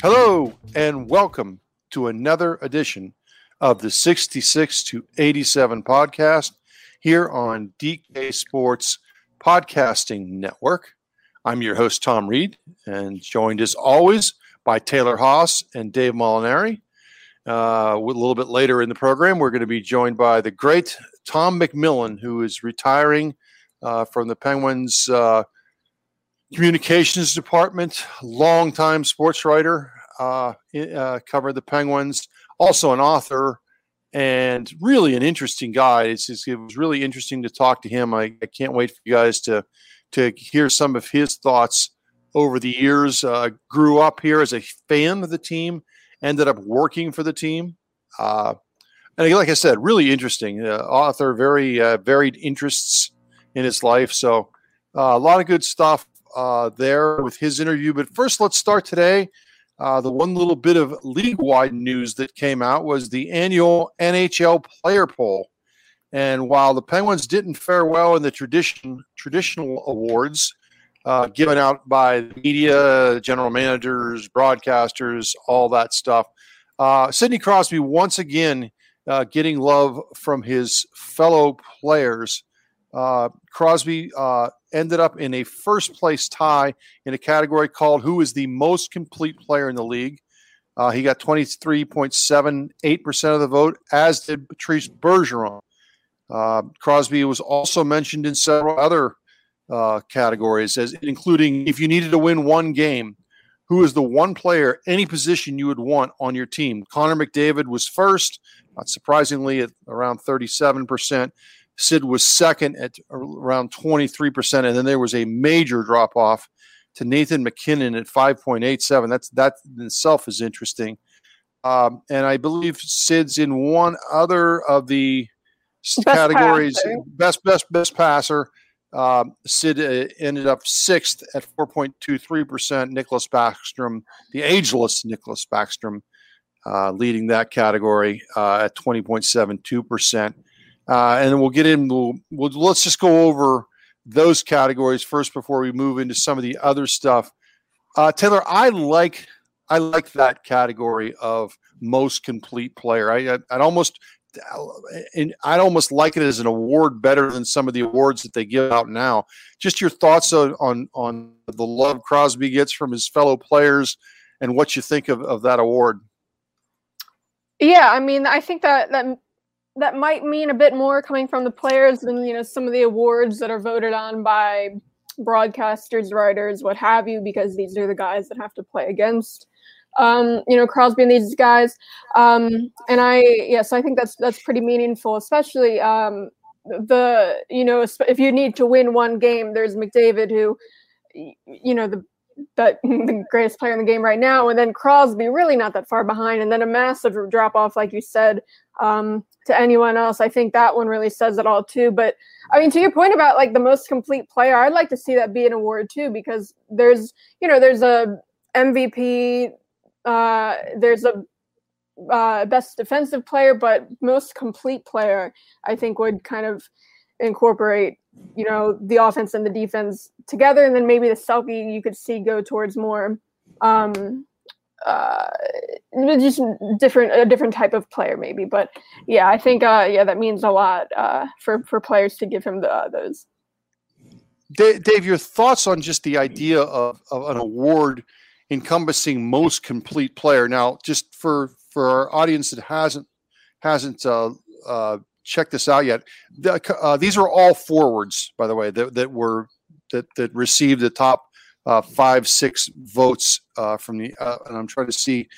Hello, and welcome to another edition of the 66 to 87 podcast here on DK Sports Podcasting Network. I'm your host, Tom Reed, and joined as always by Taylor Haas and Dave Molinari. Uh, a little bit later in the program, we're going to be joined by the great Tom McMillan, who is retiring uh, from the Penguins uh, communications department, longtime sports writer, uh, uh, covered the Penguins, also an author, and really an interesting guy. It's, it was really interesting to talk to him. I, I, can't wait for you guys to to hear some of his thoughts over the years. Uh, grew up here as a fan of the team, ended up working for the team. Uh, and like I said, really interesting uh, author, very uh, varied interests in his life. So uh, a lot of good stuff uh, there with his interview. But first, let's start today. Uh, the one little bit of league wide news that came out was the annual NHL player poll. And while the Penguins didn't fare well in the tradition traditional awards uh, given out by the media, general managers, broadcasters, all that stuff, uh, Sidney Crosby once again uh, getting love from his fellow players. Uh, Crosby uh, ended up in a first place tie in a category called Who is the Most Complete Player in the League. Uh, he got 23.78% of the vote, as did Patrice Bergeron. Uh, Crosby was also mentioned in several other uh, categories, as including if you needed to win one game, who is the one player, any position you would want on your team? Connor McDavid was first, not surprisingly, at around 37%. Sid was second at around 23%. And then there was a major drop off to Nathan MacKinnon at 5.87. That's that in itself is interesting. Um, and I believe Sid's in one other of the best categories passer. best best best passer um, sid uh, ended up sixth at 4.23% nicholas backstrom the ageless nicholas backstrom uh, leading that category uh, at 20.72% uh, and we'll get in we'll, we'll, let's just go over those categories first before we move into some of the other stuff uh, taylor i like i like that category of most complete player i i'd almost and I'd almost like it as an award better than some of the awards that they give out now. Just your thoughts on, on the love Crosby gets from his fellow players and what you think of, of that award. Yeah, I mean, I think that that that might mean a bit more coming from the players than you know some of the awards that are voted on by broadcasters, writers, what have you, because these are the guys that have to play against um, you know, Crosby and these guys. Um, and I, yes, I think that's that's pretty meaningful, especially um, the, you know, if you need to win one game, there's McDavid who, you know, the that the greatest player in the game right now, and then Crosby really not that far behind, and then a massive drop off, like you said, um, to anyone else. I think that one really says it all too. But I mean, to your point about like the most complete player, I'd like to see that be an award too, because there's you know there's a MVP, uh, there's a uh, best defensive player, but most complete player, I think, would kind of incorporate, you know, the offense and the defense together, and then maybe the Selke you could see go towards more, um, uh, just different a different type of player maybe. But yeah, I think uh, yeah, that means a lot uh, for for players to give him the uh, those. Dave, your thoughts on just the idea of, of an award encompassing most complete player. Now, just for for our audience that hasn't hasn't uh, uh, checked this out yet, the, uh, these are all forwards, by the way, that, that were that that received the top uh, five six votes uh, from the. Uh, and I'm trying to see.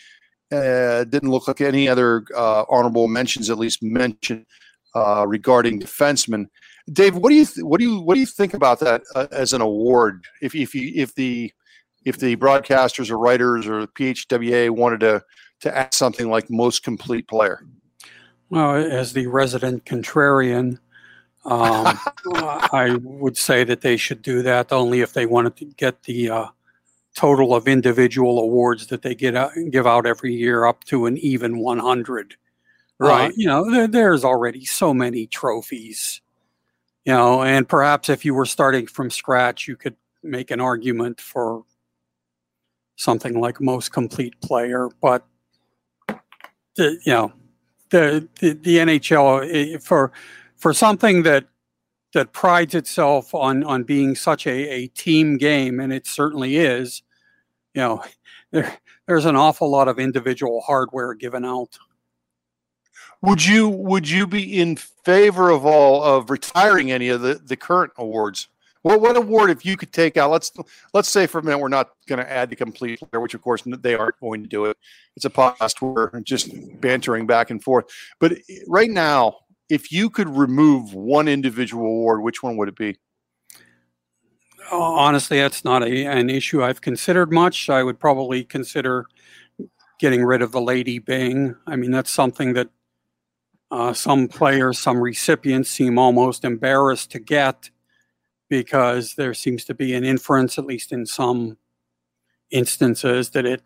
didn't look like any other honorable mentions, at least mentioned regarding defensemen. Dave, what do you th- what do you what do you think about that as an award? If if you if the if the broadcasters or writers or the PHWA wanted to to add something like most complete player? Well, as the resident contrarian, um, I would say that they should do that only if they wanted to get the uh, total of individual awards that they get out, give out every year up to an even 100. Uh, right. Uh, you know, there, there's already so many trophies. You know, and perhaps if you were starting from scratch, you could make an argument for something like most complete player. But the, you know, the, the the NHL eh, for for something that that prides itself on on being such a, a team game, and it certainly is. You know, there, there's an awful lot of individual hardware given out. Would you would you be in favor of all of retiring any of the, the current awards? What what award if you could take out? Let's let's say for a minute we're not going to add the complete player, which of course they aren't going to do it. It's a podcast we're just bantering back and forth. But eh, right now, if you could remove one individual award, which one would it be? Honestly, that's not a, an issue I've considered much. I would probably consider getting rid of the Lady Byng. I mean, that's something that uh, some players, some recipients seem almost embarrassed to get because there seems to be an inference, at least in some instances, that it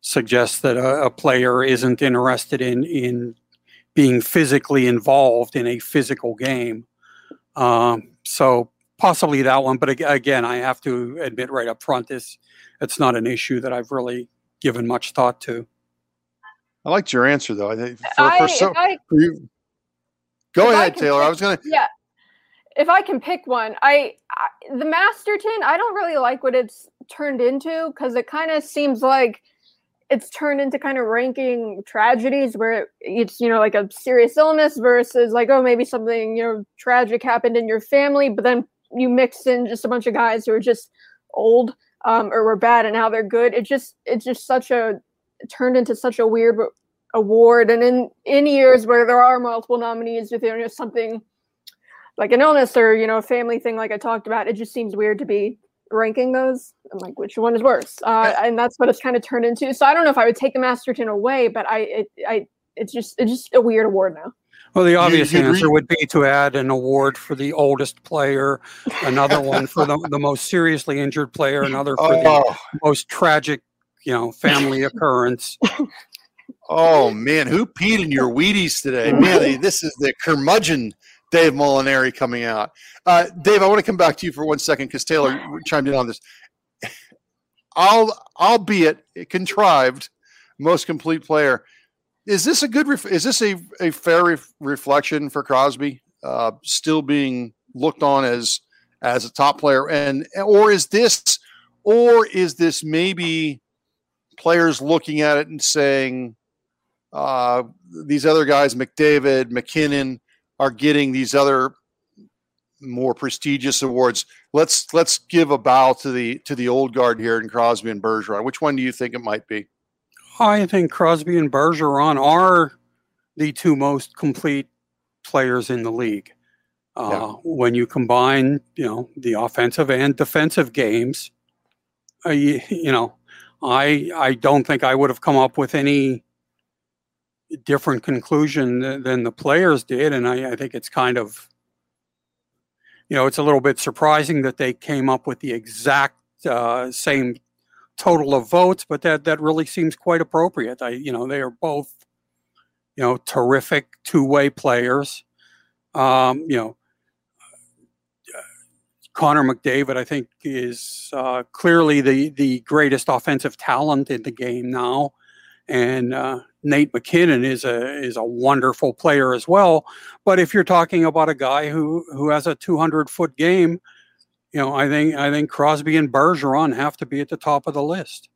suggests that a, a player isn't interested in in being physically involved in a physical game. Um, so possibly that one, but again, I have to admit right up front, this it's not an issue that I've really given much thought to. I liked your answer though. I think for, I, for so, I, you, go ahead, Taylor. Pick, I was gonna. Yeah, if I can pick one, I, I the Masterton. I don't really like what it's turned into because it kind of seems like it's turned into kind of ranking tragedies where it's you know like a serious illness versus like oh maybe something you know tragic happened in your family, but then you mix in just a bunch of guys who are just old um, or were bad and now they're good. It just it's just such a turned into such a weird award. And in in years where there are multiple nominees, if there's something like an illness or you know a family thing, like I talked about, it just seems weird to be ranking those. I'm like, which one is worse? Uh, and that's what it's kind of turned into. So I don't know if I would take the Masterton away, but I it, I it's just it's just a weird award now. Well, the obvious you, answer would be to add an award for the oldest player, another one for the, the most seriously injured player, another for oh. the most tragic you know, family occurrence. Oh man, who peed in your Wheaties today? Man, this is the curmudgeon Dave Molinari coming out. Uh, Dave, I want to come back to you for one second because Taylor chimed in on this. I'll, albeit contrived, most complete player. Is this a good? Ref- is this a, a fair ref- reflection for Crosby? Uh, still being looked on as as a top player, and or is this, or is this maybe players looking at it and saying, uh, these other guys, McDavid, MacKinnon, are getting these other more prestigious awards. Let's let's give a bow to the to the old guard here in Crosby and Bergeron. Which one do you think it might be? I think Crosby and Bergeron are the two most complete players in the league. Uh, yeah. When you combine, you know, the offensive and defensive games, uh, you, you know, I I don't think I would have come up with any different conclusion than, than the players did, and I, I think it's kind of you know it's a little bit surprising that they came up with the exact uh, same total of votes, but that that really seems quite appropriate. I you know they are both you know terrific two way players. Um, you know Connor McDavid, I think, is uh, clearly the the greatest offensive talent in the game now, and uh, Nate MacKinnon is a is a wonderful player as well. But if you're talking about a guy who who has a 200 foot game, you know, I think I think Crosby and Bergeron have to be at the top of the list.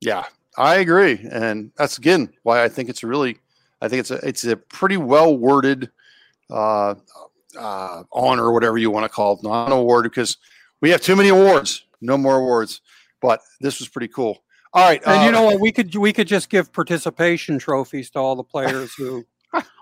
Yeah, I agree, and that's again why I think it's really, I think it's a it's a pretty well worded uh, uh, honor, or whatever you want to call it, not an award because we have too many awards. No more awards, but this was pretty cool. All right, and uh, you know what? We could we could just give participation trophies to all the players who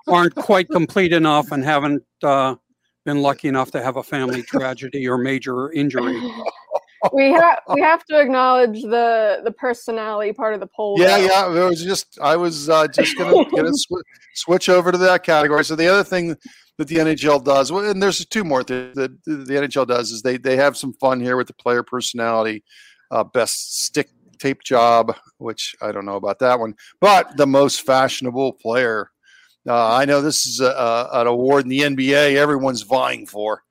aren't quite complete enough and haven't uh, been lucky enough to have a family tragedy or major injury. we have we have to acknowledge the the personality part of the poll. Yeah, though. yeah. It was just I was uh, just gonna, gonna sw- switch over to that category. So the other thing that the NHL does, and there's two more things that the, the NHL does is they they have some fun here with the player personality, uh, best stick tape job, which I don't know about that one, but the most fashionable player. Uh, I know this is a, a, an award in the NBA everyone's vying for.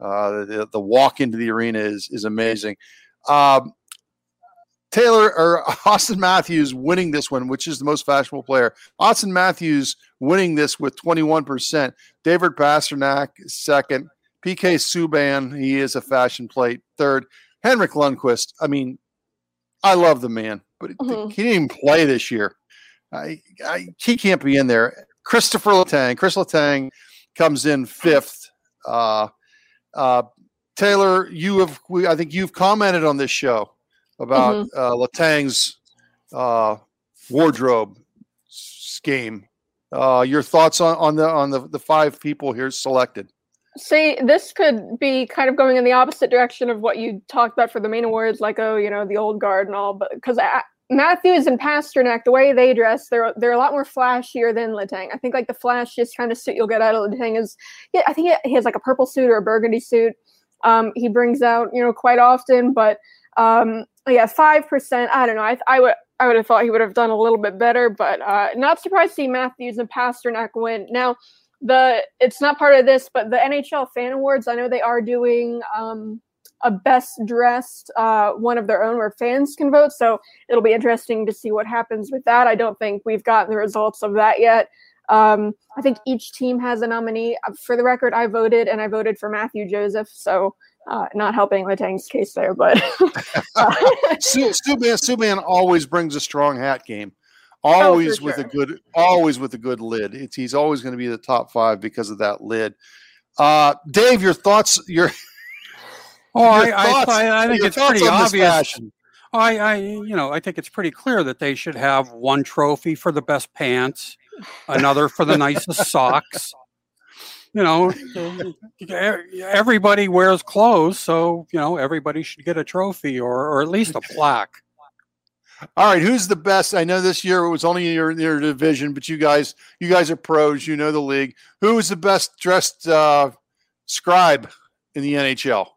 Uh, the, the walk into the arena is is amazing. Um, Taylor or Auston Matthews winning this one, which is the most fashionable player. Auston Matthews winning this with 21%. David Pastrnak second. PK Subban, he is a fashion plate third. Henrik Lundqvist, I mean, I love the man, but mm-hmm. he didn't even play this year. I, I, he can't be in there. Christopher Letang, Chris Letang comes in fifth. Uh, uh, Taylor, you have, we, I think you've commented on this show about mm-hmm. uh, Letang's uh, wardrobe scheme. Uh, your thoughts on, on the on the, the five people here selected? See, this could be kind of going in the opposite direction of what you talked about for the main awards, like oh, you know, the old guard and all. But because Matthews and Pastrnak, the way they dress, they're they're a lot more flashier than Letang. I think like the flashiest kind of suit you'll get out of Letang is, yeah, I think he has like a purple suit or a burgundy suit. Um, he brings out you know quite often, but um, yeah, five percent. I don't know. I I would I would have thought he would have done a little bit better, but uh, not surprised to see Matthews and Pastrnak win. Now the it's not part of this, but the NHL Fan Awards. I know they are doing. Um, a best dressed uh, one of their own where fans can vote. So it'll be interesting to see what happens with that. I don't think we've gotten the results of that yet. Um, I think each team has a nominee. Uh, for the record, I voted and I voted for Matthew Joseph. So uh, not helping Letang's case there, but uh, Subban, Subban always brings a strong hat game. Always oh, with sure. a good, always with a good lid. It's he's always going to be the top five because of that lid. Uh, Dave, your thoughts? Your Oh, I, thoughts, I, I, think it's pretty obvious. I, I, you know, I think it's pretty clear that they should have one trophy for the best pants, another for the nicest socks. You know, everybody wears clothes, so you know everybody should get a trophy or, or at least a plaque. All right, who's the best? I know this year it was only your your division, but you guys, you guys are pros. You know the league. Who is the best dressed uh, scribe in the NHL?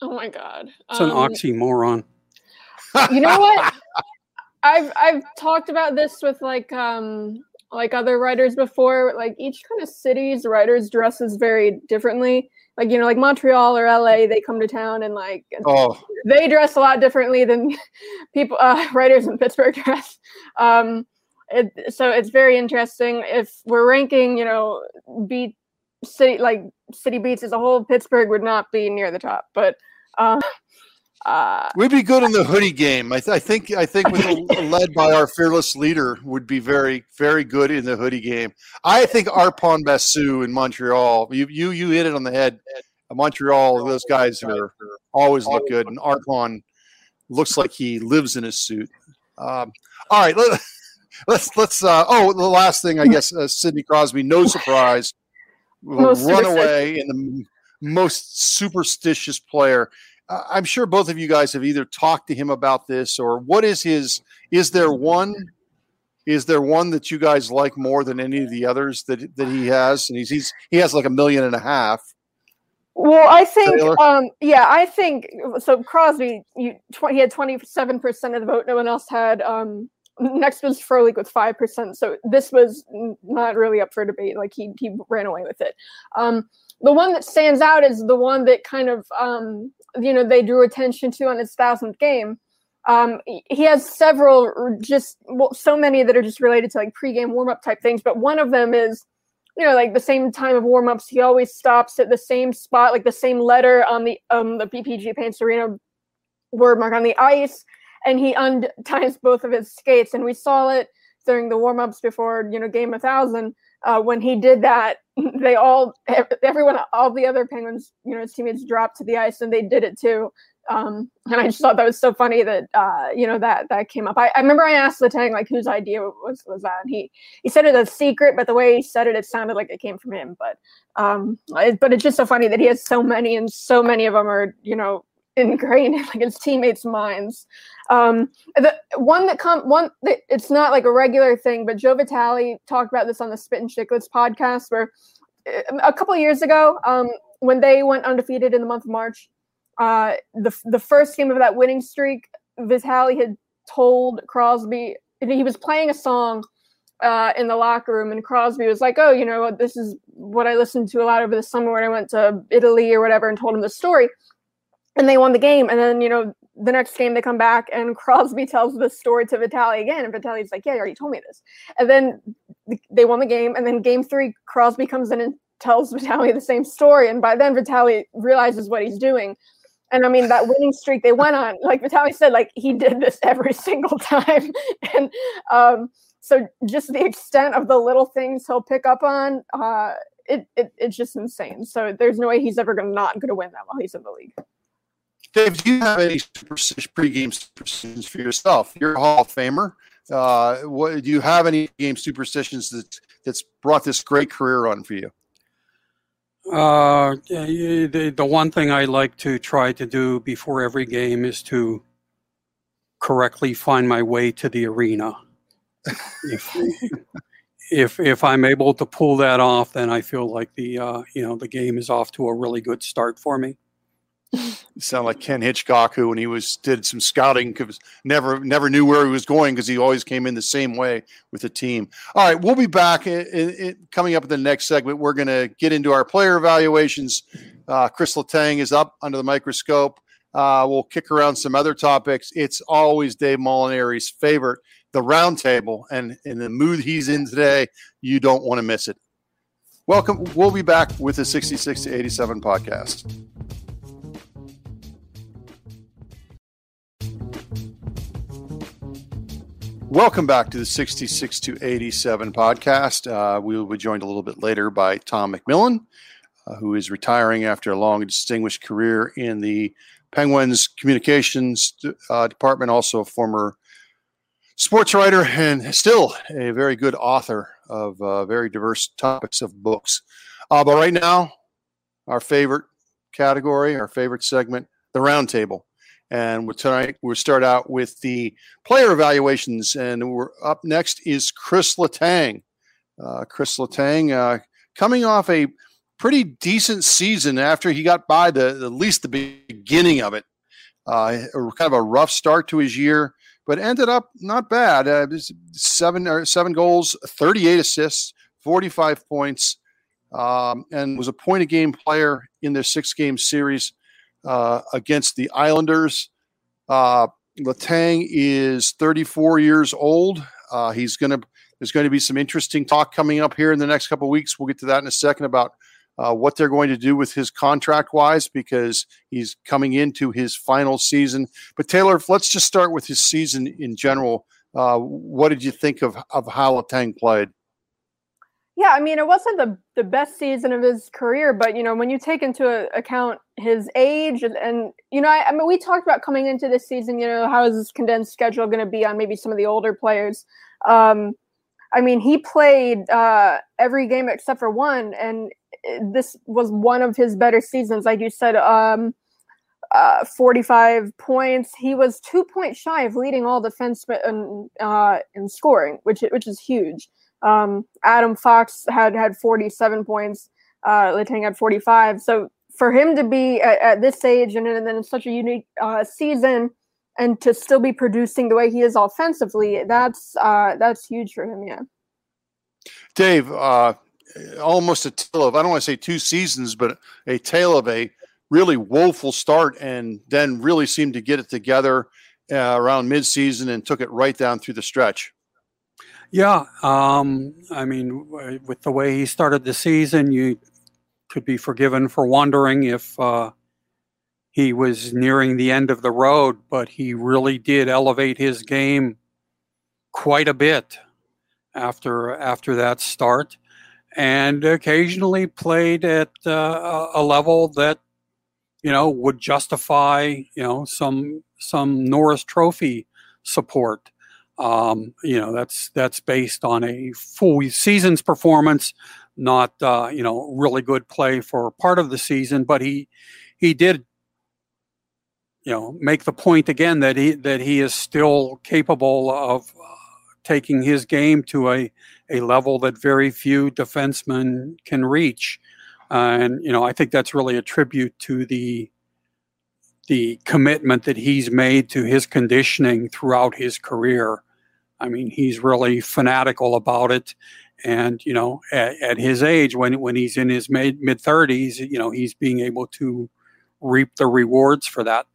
Oh my god. It's um, an oxymoron. You know what? I've I've talked about this with like um like other writers before. Like each kind of city's writers dresses very differently. Like you know, like Montreal or LA, they come to town and like oh. they dress a lot differently than people uh, writers in Pittsburgh dress. Um, it, so it's very interesting. If we're ranking, you know, beat city like city beats as a whole, Pittsburgh would not be near the top, but uh, uh, We'd be good in the hoodie game. I, th- I think. I think, led by our fearless leader, would be very, very good in the hoodie game. I think Arpon Basu in Montreal. You, you, you hit it on the head. Montreal, those guys are always look good, and Arpon looks like he lives in his suit. Um, all right, let, let's. let's uh, oh, the last thing, I guess, uh, Sidney Crosby. No surprise, runaway run away in the most superstitious player. I'm sure both of you guys have either talked to him about this or what is his? Is there one? Is there one that you guys like more than any of the others that that he has? And he's, he's he has like a million and a half. Well, I think, um, yeah, I think so. Crosby, you, tw- he had twenty seven percent of the vote. No one else had. Um, next was Frolik with five percent. So this was not really up for debate. Like he he ran away with it. Um, the one that stands out is the one that kind of um, you know they drew attention to on his thousandth game. Um, he has several, just well, so many that are just related to like pregame warm up type things. But one of them is, you know, like the same time of warm ups, he always stops at the same spot, like the same letter on the um the PPG Paints Arena word mark on the ice, and he unties both of his skates. And we saw it during the warm ups before you know game a thousand uh, when he did that, they all, everyone, all the other Penguins, you know, his teammates dropped to the ice and they did it too. Um, and I just thought that was so funny that, uh, you know, that, that came up. I, I remember I asked Letang, like, whose idea was, was that? And he, he said it as secret, but the way he said it, it sounded like it came from him. But, um, it, but it's just so funny that he has so many and so many of them are, you know, ingrained in like his teammates' minds. Um, the one that come one that it's not like a regular thing, but Joe Vitale talked about this on the Spit and Chicklets podcast, where uh, a couple years ago, um, when they went undefeated in the month of March, uh, the the first game of that winning streak, Vitale had told Crosby he was playing a song uh, in the locker room, and Crosby was like, "Oh, you know, this is what I listened to a lot over the summer when I went to Italy or whatever," and told him the story. And they won the game. And then, you know, the next game they come back and Crosby tells the story to Vitale again. And Vitale's like, Yeah, you already told me this. And then they won the game. And then game three, Crosby comes in and tells Vitale the same story. And by then, Vitale realizes what he's doing. And I mean, that winning streak they went on, like Vitale said, like he did this every single time. and um, so just the extent of the little things he'll pick up on, uh, it, it it's just insane. So there's no way he's ever gonna not gonna win that while he's in the league. Dave, do you have any superstition, pregame superstitions for yourself? You're a Hall of Famer. Uh, what do you have any game superstitions that that's brought this great career on for you? Uh, the, the one thing I like to try to do before every game is to correctly find my way to the arena. if, if if I'm able to pull that off, then I feel like the uh, you know the game is off to a really good start for me. Sound like Ken Hitchcock, who when he was did some scouting, because never never knew where he was going because he always came in the same way with the team. All right, we'll be back. In, in, coming up in the next segment, we're going to get into our player evaluations. Uh, Chris Letang is up under the microscope. Uh, we'll kick around some other topics. It's always Dave Molinari's favorite, the roundtable, and in the mood he's in today, you don't want to miss it. Welcome. We'll be back with the 66 to 87 podcast. Welcome back to the 66 to 87 podcast. Uh, we will be joined a little bit later by Tom McMillan, uh, who is retiring after a long and distinguished career in the Penguins communications uh, department, also a former sports writer and still a very good author of uh, very diverse topics of books. Uh, but right now, our favorite category, our favorite segment, the roundtable. And tonight we'll start out with the player evaluations. And we're up next is Chris Letang. Uh, Chris Letang uh, coming off a pretty decent season after he got by the at least the beginning of it. Uh, kind of a rough start to his year, but ended up not bad. Uh, seven or seven goals, 38 assists, 45 points, um, and was a point a game player in their six game series uh, against the Islanders. Uh, Letang is 34 years old. Uh, he's going to. There's going to be some interesting talk coming up here in the next couple weeks. We'll get to that in a second about uh, what they're going to do with his contract wise because he's coming into his final season. But Taylor, let's just start with his season in general. Uh, what did you think of of how Letang played? Yeah, I mean, it wasn't the the best season of his career, but you know, when you take into account his age and, and you know, I, I, mean, we talked about coming into this season. You know, how is this condensed schedule going to be on maybe some of the older players? Um, I mean, he played uh, every game except for one, and this was one of his better seasons, like you said. Um, uh, 45 points. He was two points shy of leading all defensemen uh, in scoring, which which is huge. Um, Adam Fox had had 47 points. Uh, had 45. So for him to be at, at this age and, and then in such a unique uh, season and to still be producing the way he is offensively, that's uh, that's huge for him. Yeah. Dave, uh, almost a tale of I don't want to say two seasons, but a tale of a really woeful start, and then really seemed to get it together uh, around midseason and took it right down through the stretch. Yeah, um, I mean, with the way he started the season, you could be forgiven for wondering if uh, he was nearing the end of the road, but he really did elevate his game quite a bit after after that start, and occasionally played at uh, a level that you know would justify you know some some Norris Trophy support. Um, you know, that's that's based on a full season's performance, not uh, you know really good play for part of the season. But he he did you know make the point again that he that he is still capable of uh, taking his game to a a level that very few defensemen can reach. And you know, I think that's really a tribute to the the commitment that he's made to his conditioning throughout his career. I mean, he's really fanatical about it. And, you know, at, at his age, when, when he's in his mid mid 30s, you know, he's being able to reap the rewards for that.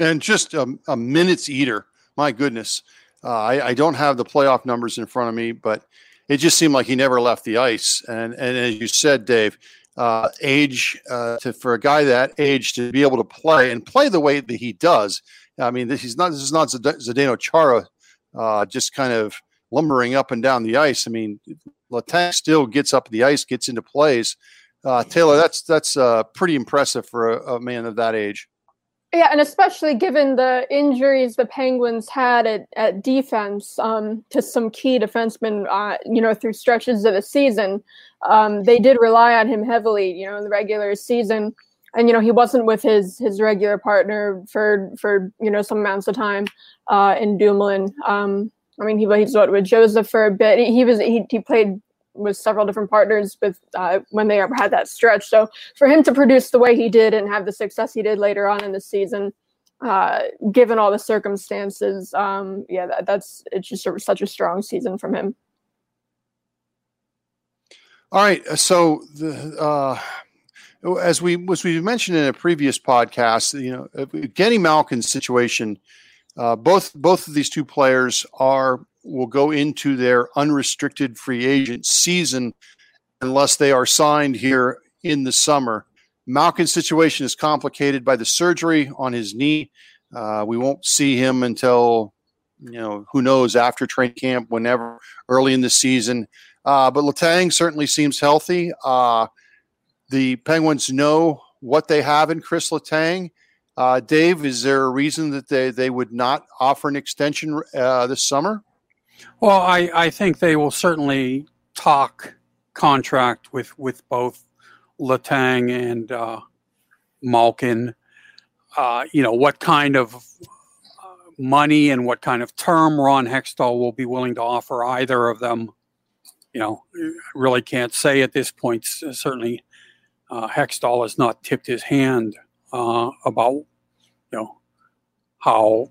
And just a, a minutes eater. My goodness. Uh, I, I, don't have the playoff numbers in front of me, but it just seemed like he never left the ice. And, and as you said, Dave, uh, age uh, to, for a guy that age to be able to play and play the way that he does. I mean, this, he's not, this is not Zdeno Chara uh, just kind of lumbering up and down the ice. I mean, Letang still gets up the ice, gets into plays. Uh, Taylor, that's that's uh, pretty impressive for a, a, man of that age. Yeah, and especially given the injuries the Penguins had at, at defense um, to some key defensemen, uh, you know, through stretches of the season, um, they did rely on him heavily, you know, in the regular season. And you know, he wasn't with his his regular partner for for you know some amounts of time uh, in Dumoulin. Um, I mean, he he's what with Joseph for a bit. He, he was he, he played with several different partners with uh, when they had that stretch. So for him to produce the way he did and have the success he did later on in the season, uh, given all the circumstances, um, yeah, that, that's it's just a, such a strong season from him. All right, so the. Uh as we as we mentioned in a previous podcast, you know, Genny Malkin's situation uh, both both of these two players are will go into their unrestricted free agent season unless they are signed here in the summer. Malkin's situation is complicated by the surgery on his knee. Uh, we won't see him until you know who knows after training camp, whenever early in the season. Uh, but Letang certainly seems healthy. The Penguins know what they have in Chris Letang uh, Dave, is there a reason that they, they would not offer an extension uh, this summer? Well, I, I think they will certainly talk contract with, with both Letang and uh, Malkin. Uh, you know, what kind of uh, money and what kind of term Ron Hextall will be willing to offer either of them. You know, really can't say at this point. Certainly, uh, Hextall has not tipped his hand uh, about you know how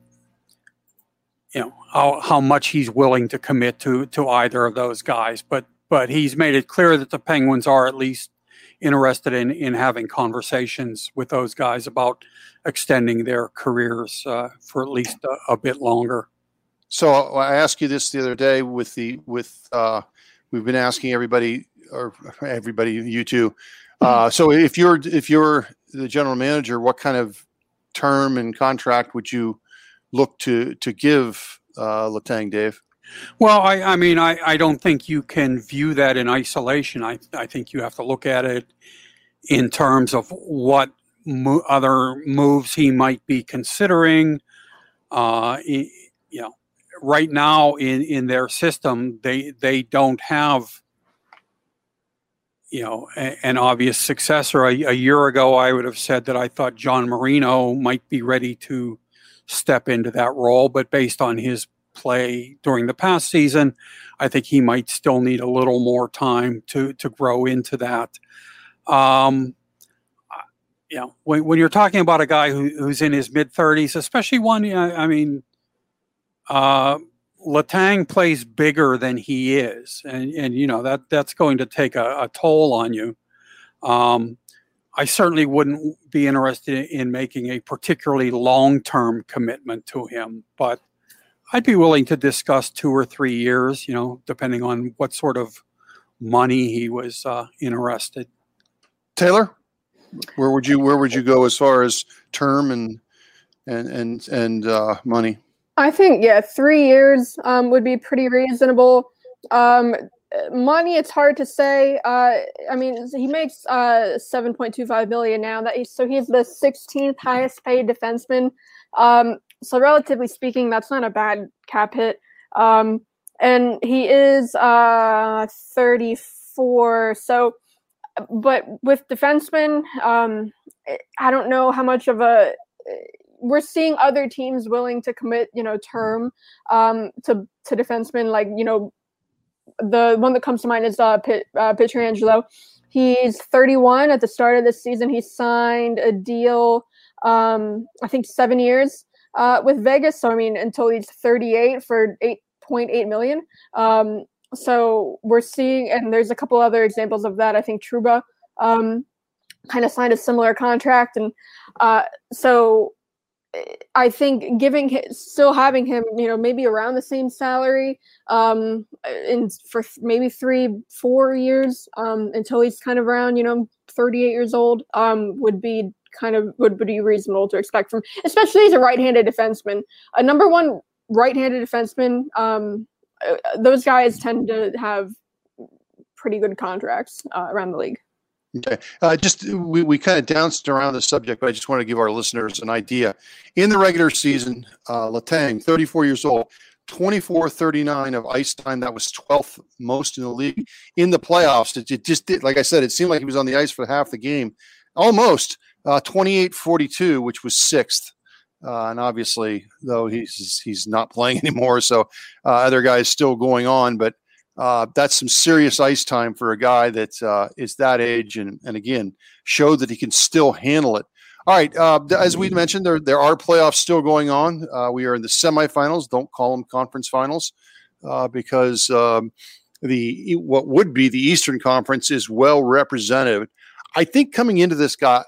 you know how how much he's willing to commit to to either of those guys. But but he's made it clear that the Penguins are at least interested in in having conversations with those guys about extending their careers uh, for at least a, a, bit longer. So I asked you this the other day with the with uh, we've been asking everybody or everybody you two. Uh, so if you're if you're the general manager, what kind of term and contract would you look to to give uh, Letang, Dave? Well, I, I mean, I, I don't think you can view that in isolation. I, I think you have to look at it in terms of what mo- other moves he might be considering. Uh, you know, right now in, in their system, they they don't have you know, a, an obvious successor. A, a, year ago, I would have said that I thought John Marino might be ready to step into that role, but based on his play during the past season, I think he might still need a little more time to to grow into that. Um, you know, when, when you're talking about a guy who, who's in his mid 30s, especially one, I mean, uh, Letang plays bigger than he is, and and you know that that's going to take a, a toll on you. Um, I certainly wouldn't be interested in making a particularly long-term commitment to him, but I'd be willing to discuss two or three years. You know, depending on what sort of money he was uh, interested. Taylor, where would you where would you go as far as term and and and and uh, money? I think yeah, three years um, would be pretty reasonable. Um, money, it's hard to say. Uh, I mean, he makes uh, seven point two five million now. That so he's the sixteenth highest paid defenseman. Um, so relatively speaking, that's not a bad cap hit. Um, and he is uh, thirty four. So, but with defensemen, um, I don't know how much of a we're seeing other teams willing to commit, you know, term um, to to defensemen. Like you know, the one that comes to mind is uh, Pit, uh, Pietrangelo. He's 31 at the start of this season. He signed a deal, um, I think, seven years uh, with Vegas. So I mean, until he's 38 for 8.8 million. Um, so we're seeing, and there's a couple other examples of that. I think Trouba um, kind of signed a similar contract, and uh, so I think giving still having him, you know, maybe around the same salary, um, in for maybe three, four years, um, until he's kind of around, you know, 38 years old, um, would be kind of would be reasonable to expect from, especially as a right-handed defenseman. A number one right-handed defenseman, um, uh, those guys tend to have pretty good contracts uh, around the league. Okay. Uh, just we, we kind of danced around the subject, but I just want to give our listeners an idea. In the regular season, uh, Letang, 34 years old, 24 39 of ice time. That was 12th most in the league. In the playoffs, it, it, just did, like I said, it seemed like he was on the ice for half the game. Almost uh, 28 42, which was sixth. Uh, and obviously, though he's he's not playing anymore, so uh, other guys still going on. But uh, that's some serious ice time for a guy that uh, is that age, and and again, show that he can still handle it. All right, uh, as we mentioned, there there are playoffs still going on. Uh, we are in the semifinals. Don't call them conference finals uh, because um, the what would be the Eastern Conference is well represented. I think coming into this guy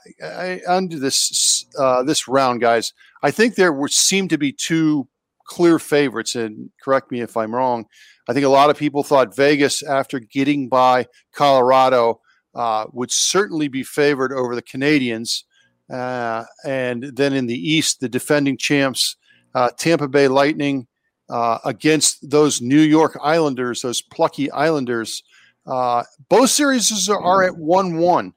under this uh, this round, guys, I think there were seemed to be two clear favorites, and correct me if I'm wrong. I think a lot of people thought Vegas, after getting by Colorado, uh, would certainly be favored over the Canadiens. Uh, and then in the East, the defending champs, uh, Tampa Bay Lightning, uh, against those New York Islanders, those plucky Islanders. Uh, both series are at one-one.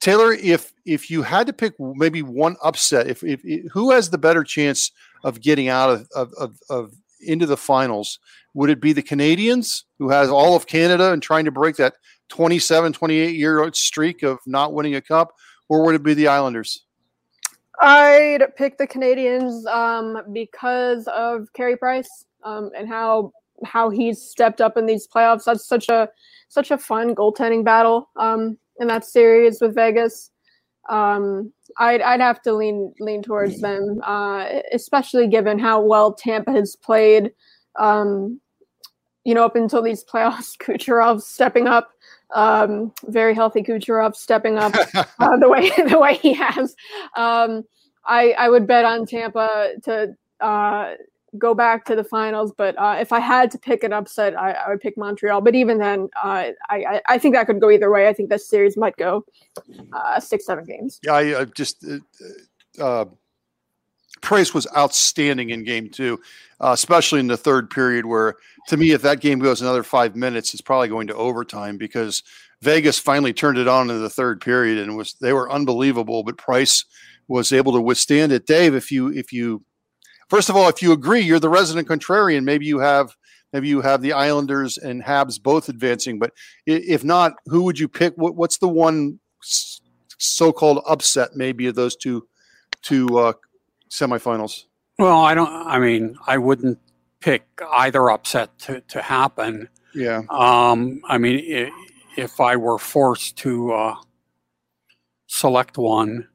Taylor, if if you had to pick maybe one upset, if, if, if who has the better chance of getting out of, of, of, of into the finals? Would it be the Canadiens, who has all of Canada and trying to break that 27, 28 year old streak of not winning a cup, or would it be the Islanders? I'd pick the Canadiens um, because of Carey Price um, and how how he's stepped up in these playoffs. That's such a such a fun goaltending battle um, in that series with Vegas. Um, I'd I'd have to lean lean towards them, uh, especially given how well Tampa has played. Um, you know, up until these playoffs, Kucherov stepping up, um, very healthy Kucherov stepping up uh, the way the way he has. Um, I I would bet on Tampa to uh, go back to the finals, but uh, if I had to pick an upset, I, I would pick Montreal. But even then, uh, I I think that could go either way. I think this series might go uh, six seven games. Yeah, I, I just. Uh, uh, Price was outstanding in game two, uh, especially in the third period, where to me, if that game goes another five minutes, it's probably going to overtime because Vegas finally turned it on in the third period and was they were unbelievable, but Price was able to withstand it. Dave, if you if you first of all, if you agree, you're the resident contrarian. Maybe you have maybe you have the Islanders and Habs both advancing, but if not, who would you pick? What, what's the one so-called upset maybe of those two two uh, semifinals? Well, I don't. I mean, I wouldn't pick either upset to, to happen. Yeah. Um, I mean, if I were forced to uh, select one,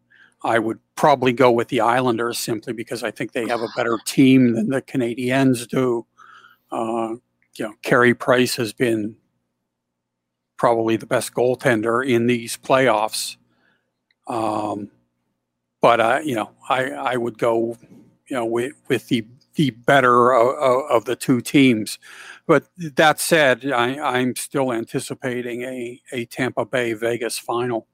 I would probably go with the Islanders simply because I think they have a better team than the Canadiens do. Uh, you know, Carey Price has been probably the best goaltender in these playoffs. Um, but uh, you know, I I would go, you know, with with the the better of, of the two teams. But that said, I, I'm still anticipating a a Tampa Bay Vegas final.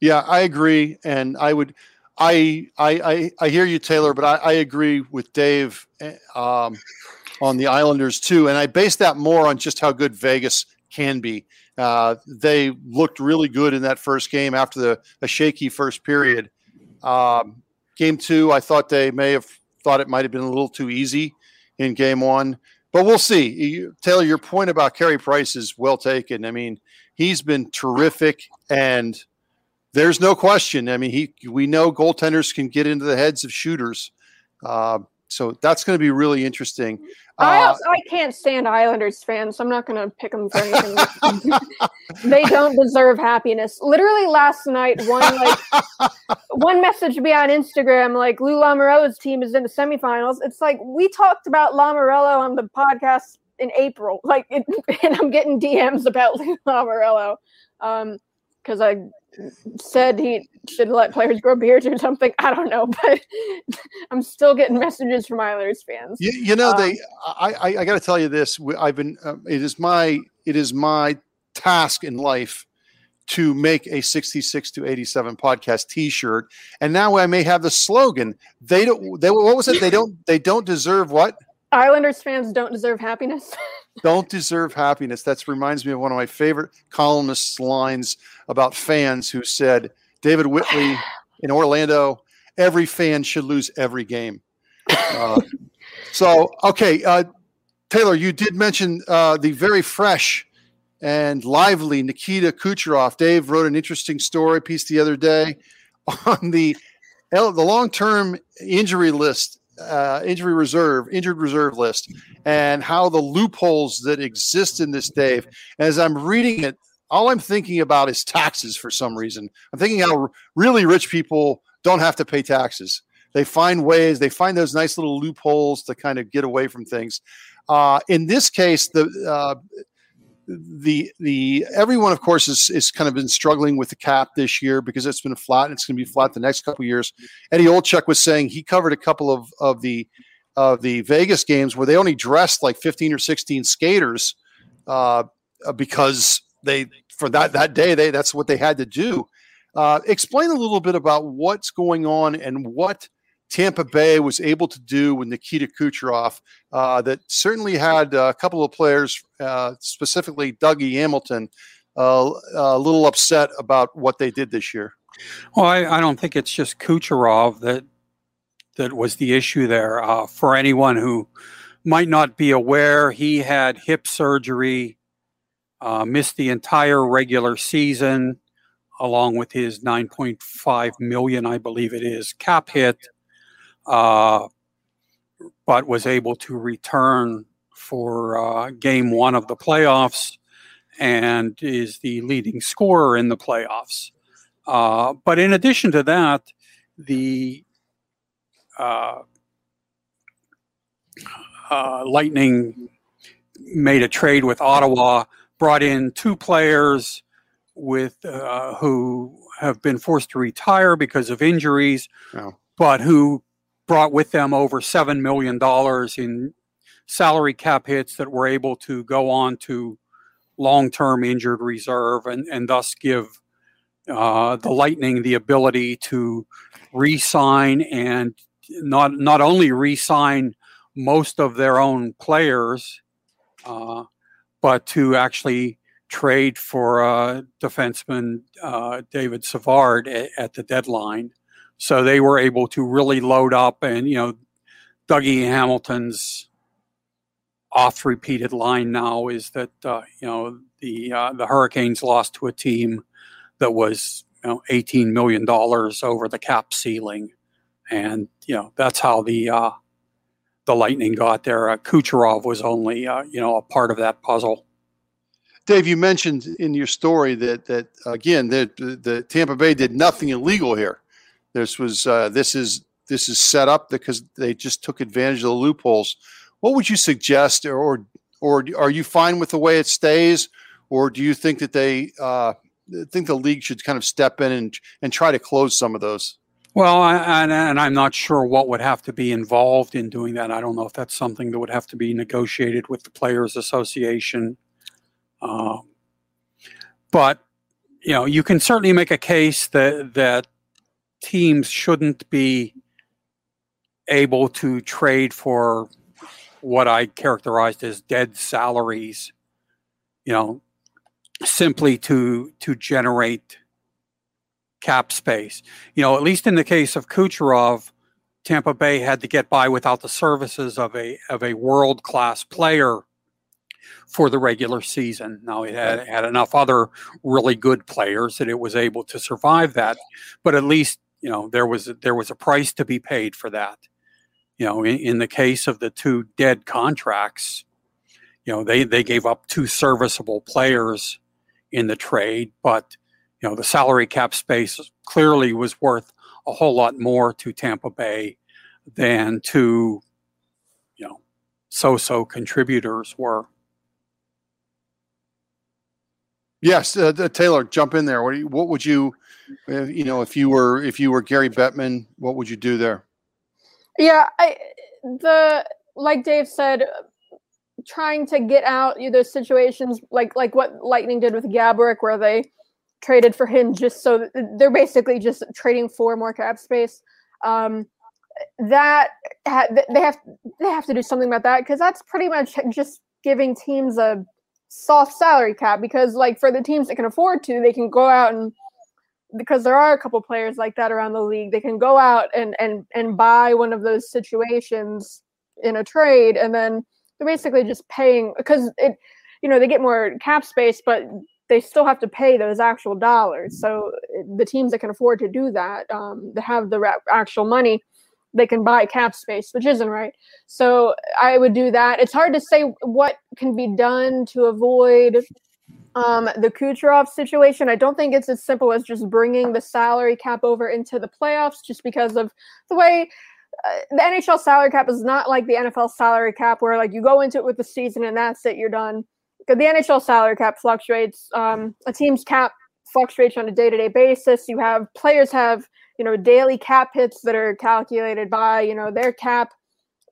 Yeah, I agree, and I would. I I I, hear you, Taylor, but I, I agree with Dave eh, um, on the Islanders too, and I base that more on just how good Vegas can be. Uh, they looked really good in that first game after the a shaky first period. Um, game two, I thought they may have thought it might have been a little too easy in game one, but we'll see. Taylor, your point about Carey Price is well taken. I mean, he's been terrific, and there's no question. I mean, he we know goaltenders can get into the heads of shooters. Uh, so that's going to be really interesting. I, uh, also, I can't stand Islanders fans, so I'm not going to pick them for anything. they don't deserve happiness. Literally last night, one like one message me on Instagram like Lou Lamoriello's team is in the semifinals. It's like we talked about Lamoriello on the podcast in April, like, it, and I'm getting DMs about Lou Lamoriello because um, I said he should let players grow beards or something. I don't know, but I'm still getting messages from Islanders fans. You, you know, um, they. I I, I got to tell you this. I've been. Uh, it is my. It is my task in life to make a 66 to 87 podcast t-shirt and now i may have the slogan they don't they what was it they don't they don't deserve what islanders fans don't deserve happiness don't deserve happiness that reminds me of one of my favorite columnists lines about fans who said david whitley in orlando every fan should lose every game uh, so okay uh, taylor you did mention uh, the very fresh and lively Nikita Kucherov. Dave wrote an interesting story piece the other day on the the long term injury list, uh, injury reserve, injured reserve list, and how the loopholes that exist in this, Dave. As I'm reading it, all I'm thinking about is taxes for some reason. I'm thinking how really rich people don't have to pay taxes. They find ways, they find those nice little loopholes to kind of get away from things. Uh, in this case, the uh, the the everyone of course is is kind of been struggling with the cap this year because it's been flat and it's going to be flat the next couple years. Eddie Olczyk was saying he covered a couple of of the of the Vegas games where they only dressed like 15 or 16 skaters uh, because they for that that day they that's what they had to do. Uh, explain a little bit about what's going on and what Tampa Bay was able to do with Nikita Kucherov uh, that certainly had a couple of players, uh, specifically Dougie Hamilton, uh, a little upset about what they did this year. Well, I, I don't think it's just Kucherov that that was the issue there. Uh, for anyone who might not be aware, he had hip surgery, uh, missed the entire regular season, along with his 9.5 million, I believe it is, cap hit uh, but was able to return for uh, game one of the playoffs and is the leading scorer in the playoffs. Uh, but in addition to that, the uh, uh, Lightning made a trade with Ottawa, brought in two players with uh, who have been forced to retire because of injuries, oh. but who brought with them over $7 million in salary cap hits that were able to go on to long term injured reserve and, and thus give uh, the Lightning the ability to re sign and not, not only re sign most of their own players, uh, but to actually trade for uh, defenseman uh, David Savard at, at the deadline. So they were able to really load up, and you know, Dougie Hamilton's oft repeated line now is that uh, you know the uh, the Hurricanes lost to a team that was you know 18 million dollars over the cap ceiling, and you know that's how the uh, the Lightning got there. Uh, Kucherov was only uh, you know a part of that puzzle. Dave, you mentioned in your story that that again that the Tampa Bay did nothing illegal here. This was uh, this is this is set up because they just took advantage of the loopholes. What would you suggest, or or are you fine with the way it stays, or do you think that they uh, think the league should kind of step in and and try to close some of those? Well, and, and, I'm not sure what would have to be involved in doing that. I don't know if that's something that would have to be negotiated with the Players Association. Uh, but you know, you can certainly make a case that that teams shouldn't be able to trade for what I characterized as dead salaries, you know, simply to to generate cap space. You know, at least in the case of Kucherov, Tampa Bay had to get by without the services of a of a world class player for the regular season. Now it had, had enough other really good players that it was able to survive that, but at least you know there was there was a price to be paid for that you know in, in, the case of the two dead contracts you know they they gave up two serviceable players in the trade but you know the salary cap space clearly was worth a whole lot more to Tampa Bay than to you know so-so contributors were Yes, uh, Taylor, jump in there. What, you, what would you, you know, if you were if you were Gary Bettman, what would you do there? Yeah, I the like Dave said, trying to get out you those situations like like what Lightning did with Gaborik, where they traded for him just so they're basically just trading for more cap space. Um, that they have they have to do something about that because that's pretty much just giving teams a soft salary cap because like for the teams that can afford to they can go out and because there are a couple players like that around the league they can go out and and and buy one of those situations in a trade and then they're basically just paying because it you know they get more cap space but they still have to pay those actual dollars so the teams that can afford to do that um, that have the actual money they can buy cap space, which isn't right. So I would do that. It's hard to say what can be done to avoid um, the Kucherov situation. I don't think it's as simple as just bringing the salary cap over into the playoffs, just because of the way uh, the NHL salary cap is not like the NFL salary cap, where like you go into it with the season and that's it, you're done. Because the NHL salary cap fluctuates. Um, a team's cap fluctuates on a day-to-day basis. You have players have you know daily cap hits that are calculated by you know their cap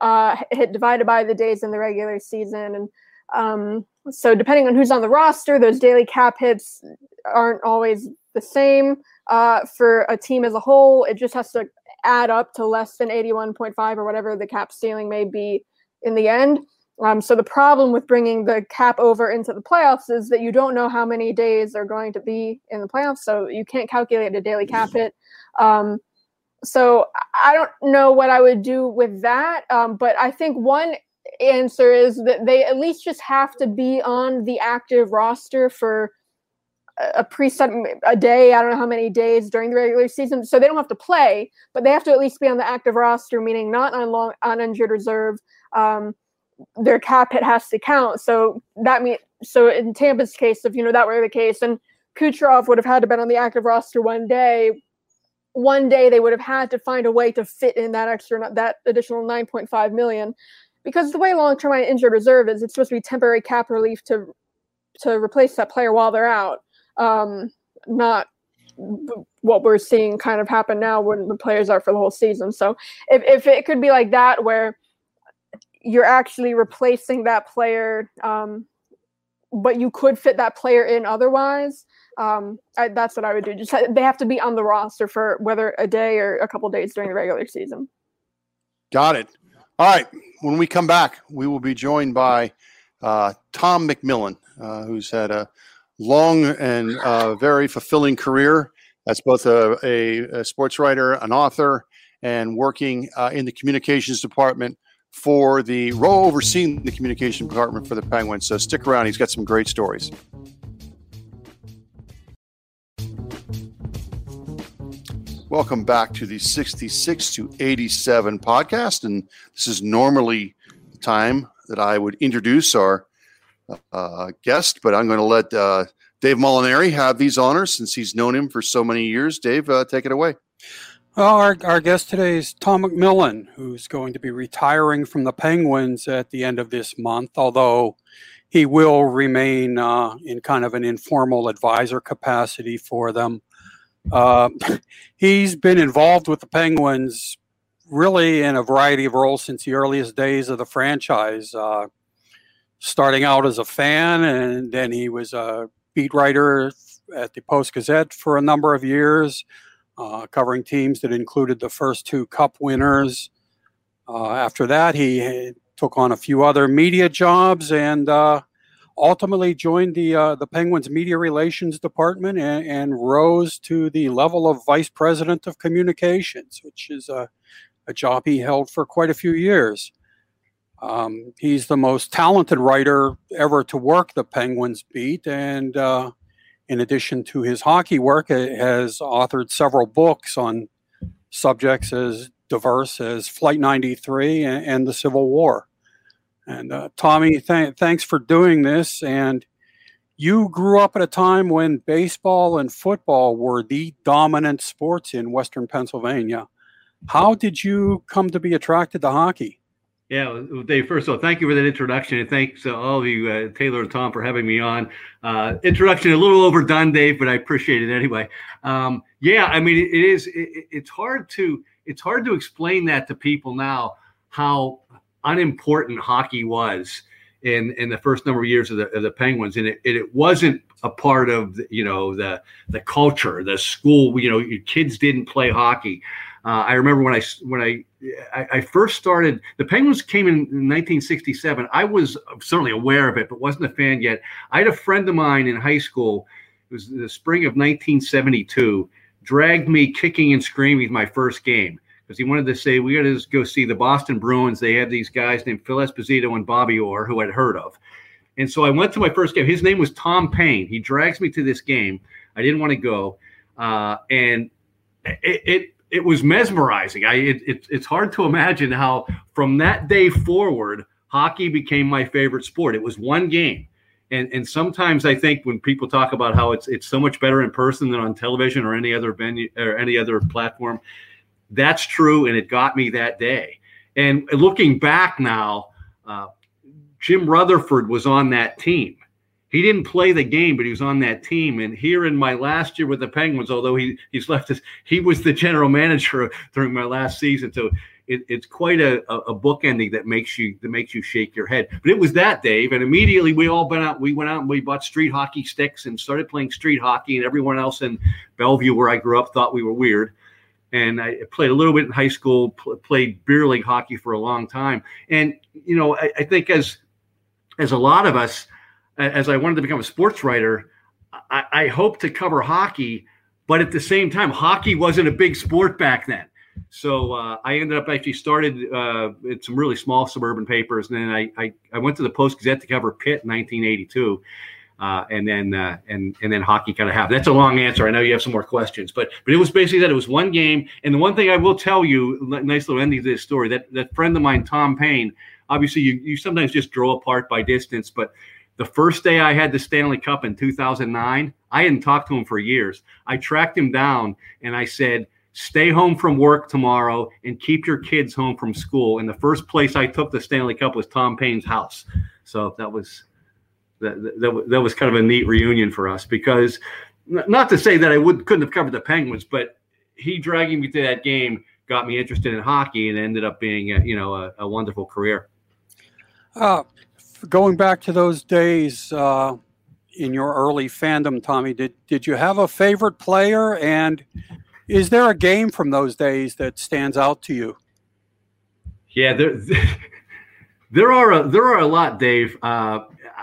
uh, hit divided by the days in the regular season and um, so depending on who's on the roster those daily cap hits aren't always the same uh, for a team as a whole it just has to add up to less than 81.5 or whatever the cap ceiling may be in the end um, so the problem with bringing the cap over into the playoffs is that you don't know how many days are going to be in the playoffs, so you can't calculate a daily cap hit. Um, so I don't know what I would do with that, um, but I think one answer is that they at least just have to be on the active roster for a preset a day. I don't know how many days during the regular season, so they don't have to play, but they have to at least be on the active roster, meaning not on long on injured reserve. Um, their cap hit has to count. So that means so in Tampa's case, if you know that were the case, and Kucherov would have had to been on the active roster one day. One day they would have had to find a way to fit in that extra that additional 9.5 million, because the way long-term injured reserve is, it's supposed to be temporary cap relief to to replace that player while they're out, um, not what we're seeing kind of happen now when the players are for the whole season. So if if it could be like that where you're actually replacing that player, um, but you could fit that player in otherwise. Um, I, that's what I would do. Just they have to be on the roster for whether a day or a couple days during the regular season. Got it. All right. When we come back, we will be joined by uh, Tom McMillan, uh, who's had a long and uh, very fulfilling career as both a, a, a, sports writer, an author, and working uh, in the communications department for the role overseeing the communication department for the Penguins. So stick around. He's got some great stories. Welcome back to the 66 to 87 podcast. And this is normally the time that I would introduce our uh, guest, but I'm going to let uh, Dave Molinari have these honors since he's known him for so many years. Dave, uh, take it away. Well, our, our guest today is Tom McMillan, who's going to be retiring from the Penguins at the end of this month, although he will remain uh, in kind of an informal advisor capacity for them. Uh, he's been involved with the Penguins really in a variety of roles since the earliest days of the franchise, uh, starting out as a fan, and then he was a beat writer at the Post Gazette for a number of years uh, covering teams that included the first two Cup winners. Uh, after that, he took on a few other media jobs and uh, ultimately joined the uh, the Penguins media relations department and, and, rose to the level of vice president of communications, which is a, a job he held for quite a few years. Um, he's the most talented writer ever to work the Penguins beat, and uh, in addition to his hockey work, has authored several books on subjects as diverse as Flight 93 and, and the Civil War. And uh, Tommy, th- thanks for doing this. And you grew up at a time when baseball and football were the dominant sports in Western Pennsylvania. How did you come to be attracted to hockey? Yeah, Dave, first of all, thank you for that introduction. And thanks to all of you, uh, Taylor and Tom, for having me on. Uh, introduction a little overdone, Dave, but I appreciate it anyway. Um, yeah, I mean, it, it is, it, it's hard to, it's hard to explain that to people now how unimportant hockey was in in the first number of years of the, of the Penguins, and it, it wasn't a part of the, you know the the culture, the school. You know, kids didn't play hockey. Uh, I remember when I when I, I, I first started. The Penguins came in 1967. I was certainly aware of it, but wasn't a fan yet. I had a friend of mine in high school. It was the spring of 1972. Dragged me kicking and screaming my first game because he wanted to say we got to go see the Boston Bruins. They have these guys named Phil Esposito and Bobby Orr, who I'd heard of. And so I went to my first game. His name was Tom Payne. He drags me to this game. I didn't want to go, uh, and it, it it was mesmerizing. I it, it, it's hard to imagine how from that day forward, hockey became my favorite sport. It was one game. And, and sometimes I think when people talk about how it's it's so much better in person than on television or any other venue or any other platform, that's true, and it got me that day. And looking back now, uh, Jim Rutherford was on that team, he didn't play the game, but he was on that team. And here in my last year with the Penguins, although he he's left us, he was the general manager during my last season. So it, it's quite a, a book ending that makes you that makes you shake your head. But it was that, Dave, and immediately we all went out. We went out and we bought street hockey sticks and started playing street hockey. And everyone else in Bellevue, where I grew up, thought we were weird. And I played a little bit in high school, pl- played beer league hockey for a long time. And you know, I, I think as as a lot of us as I wanted to become a sports writer, I, I hoped to cover hockey, but at the same time, hockey wasn't a big sport back then. So uh, I ended up actually started uh, in some really small suburban papers, and then I, I, I went to the Post Gazette to cover Pitt in 1982, uh, and then uh, and and then hockey kind of happened. That's a long answer. I know you have some more questions, but but it was basically that it was one game. And the one thing I will tell you, nice little ending to this story, that that friend of mine, Tom Payne, obviously you you sometimes just draw apart by distance, but the first day I had the Stanley Cup in 2009, I hadn't talked to him for years. I tracked him down and I said, Stay home from work tomorrow and keep your kids home from school. And the first place I took the Stanley Cup was Tom Payne's house. So that was that, that, that was kind of a neat reunion for us because not to say that I would couldn't have covered the Penguins, but he dragging me to that game got me interested in hockey and ended up being a, you know a, a wonderful career. Uh, going back to those days uh, in your early fandom, Tommy, did did you have a favorite player? And is there a game from those days that stands out to you? Yeah, there there are a, there are a lot, Dave. Uh,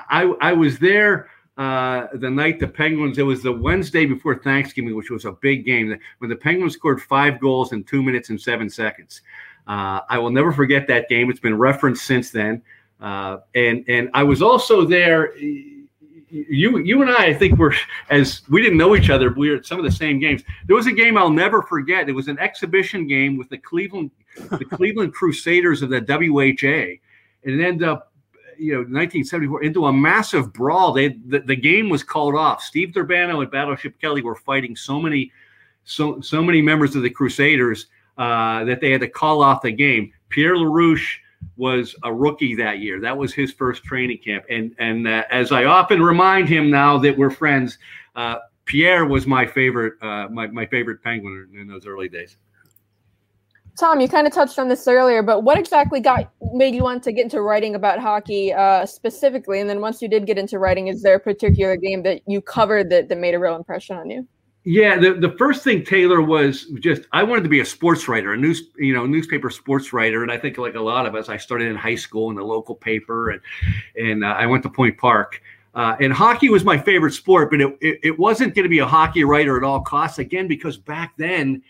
I I was there. Uh, the night the Penguins, it was the Wednesday before Thanksgiving, which was a big game when the Penguins scored five goals in two minutes and seven seconds. Uh, I will never forget that game. It's been referenced since then. Uh, and and I was also there. You you and I, I think we're as we didn't know each other. We were at some of the same games. There was a game I'll never forget. It was an exhibition game with the Cleveland the Cleveland Crusaders of the WHA, and it ended up you know 1974 into a massive brawl. They the, the game was called off. Steve Durbano and Battleship Kelly were fighting so many so so many members of the Crusaders uh, that they had to call off the game. Pierre Larouche was a rookie that year. That was his first training camp. And and uh, as I often remind him now that we're friends, uh, Pierre was my favorite uh, my my favorite penguin in those early days. Tom, you kind of touched on this earlier, but what exactly got made you want to get into writing about hockey uh, specifically? And then once you did get into writing, is there a particular game that you covered that, that made a real impression on you? Yeah, the, the first thing Taylor was just I wanted to be a sports writer, a news you know newspaper sports writer, and I think like a lot of us, I started in high school in the local paper, and and uh, I went to Point Park. Uh, and hockey was my favorite sport, but it, it, it wasn't going to be a hockey writer at all costs. Again, because back then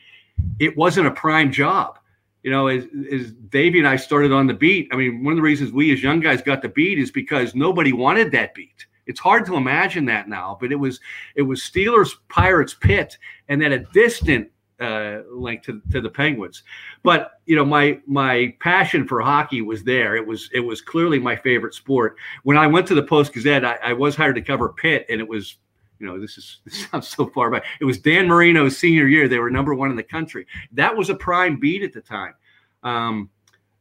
it wasn't a prime job. You know, as, as Davey and I started on the beat, I mean, one of the reasons we as young guys got the beat is because nobody wanted that beat. It's hard to imagine that now, but it was it was Steelers Pirates Pitt, and then a distant uh, link to, to the Penguins. But you know, my my passion for hockey was there. It was it was clearly my favorite sport. When I went to the Post Gazette, I, I was hired to cover Pitt, and it was you know this is this sounds so far back. It was Dan Marino's senior year. They were number one in the country. That was a prime beat at the time. Um,